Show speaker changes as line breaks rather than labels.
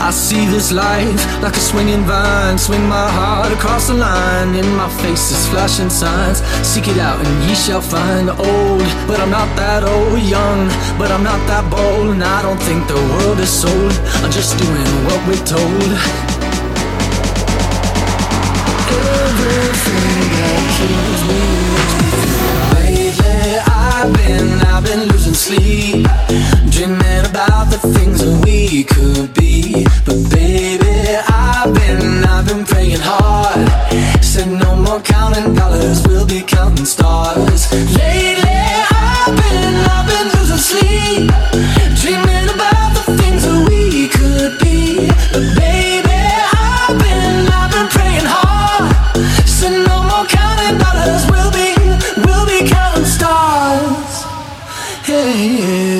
I see this life like a swinging vine. Swing my heart across the line. In my face is flashing signs. Seek it out and ye shall find. Old, but I'm not that old. Young, but I'm not that bold. And I don't think the world is sold. I'm just doing what we're told. Everything that kills me Lately I've been, I've been losing sleep Dreaming about the things praying hard. Said no more counting dollars, we'll be counting stars. Lately, I've been, I've been losing sleep, dreaming about the things that we could be. But baby, I've been, I've been praying hard. Said no more counting dollars, we'll be, we'll be counting stars. Hey.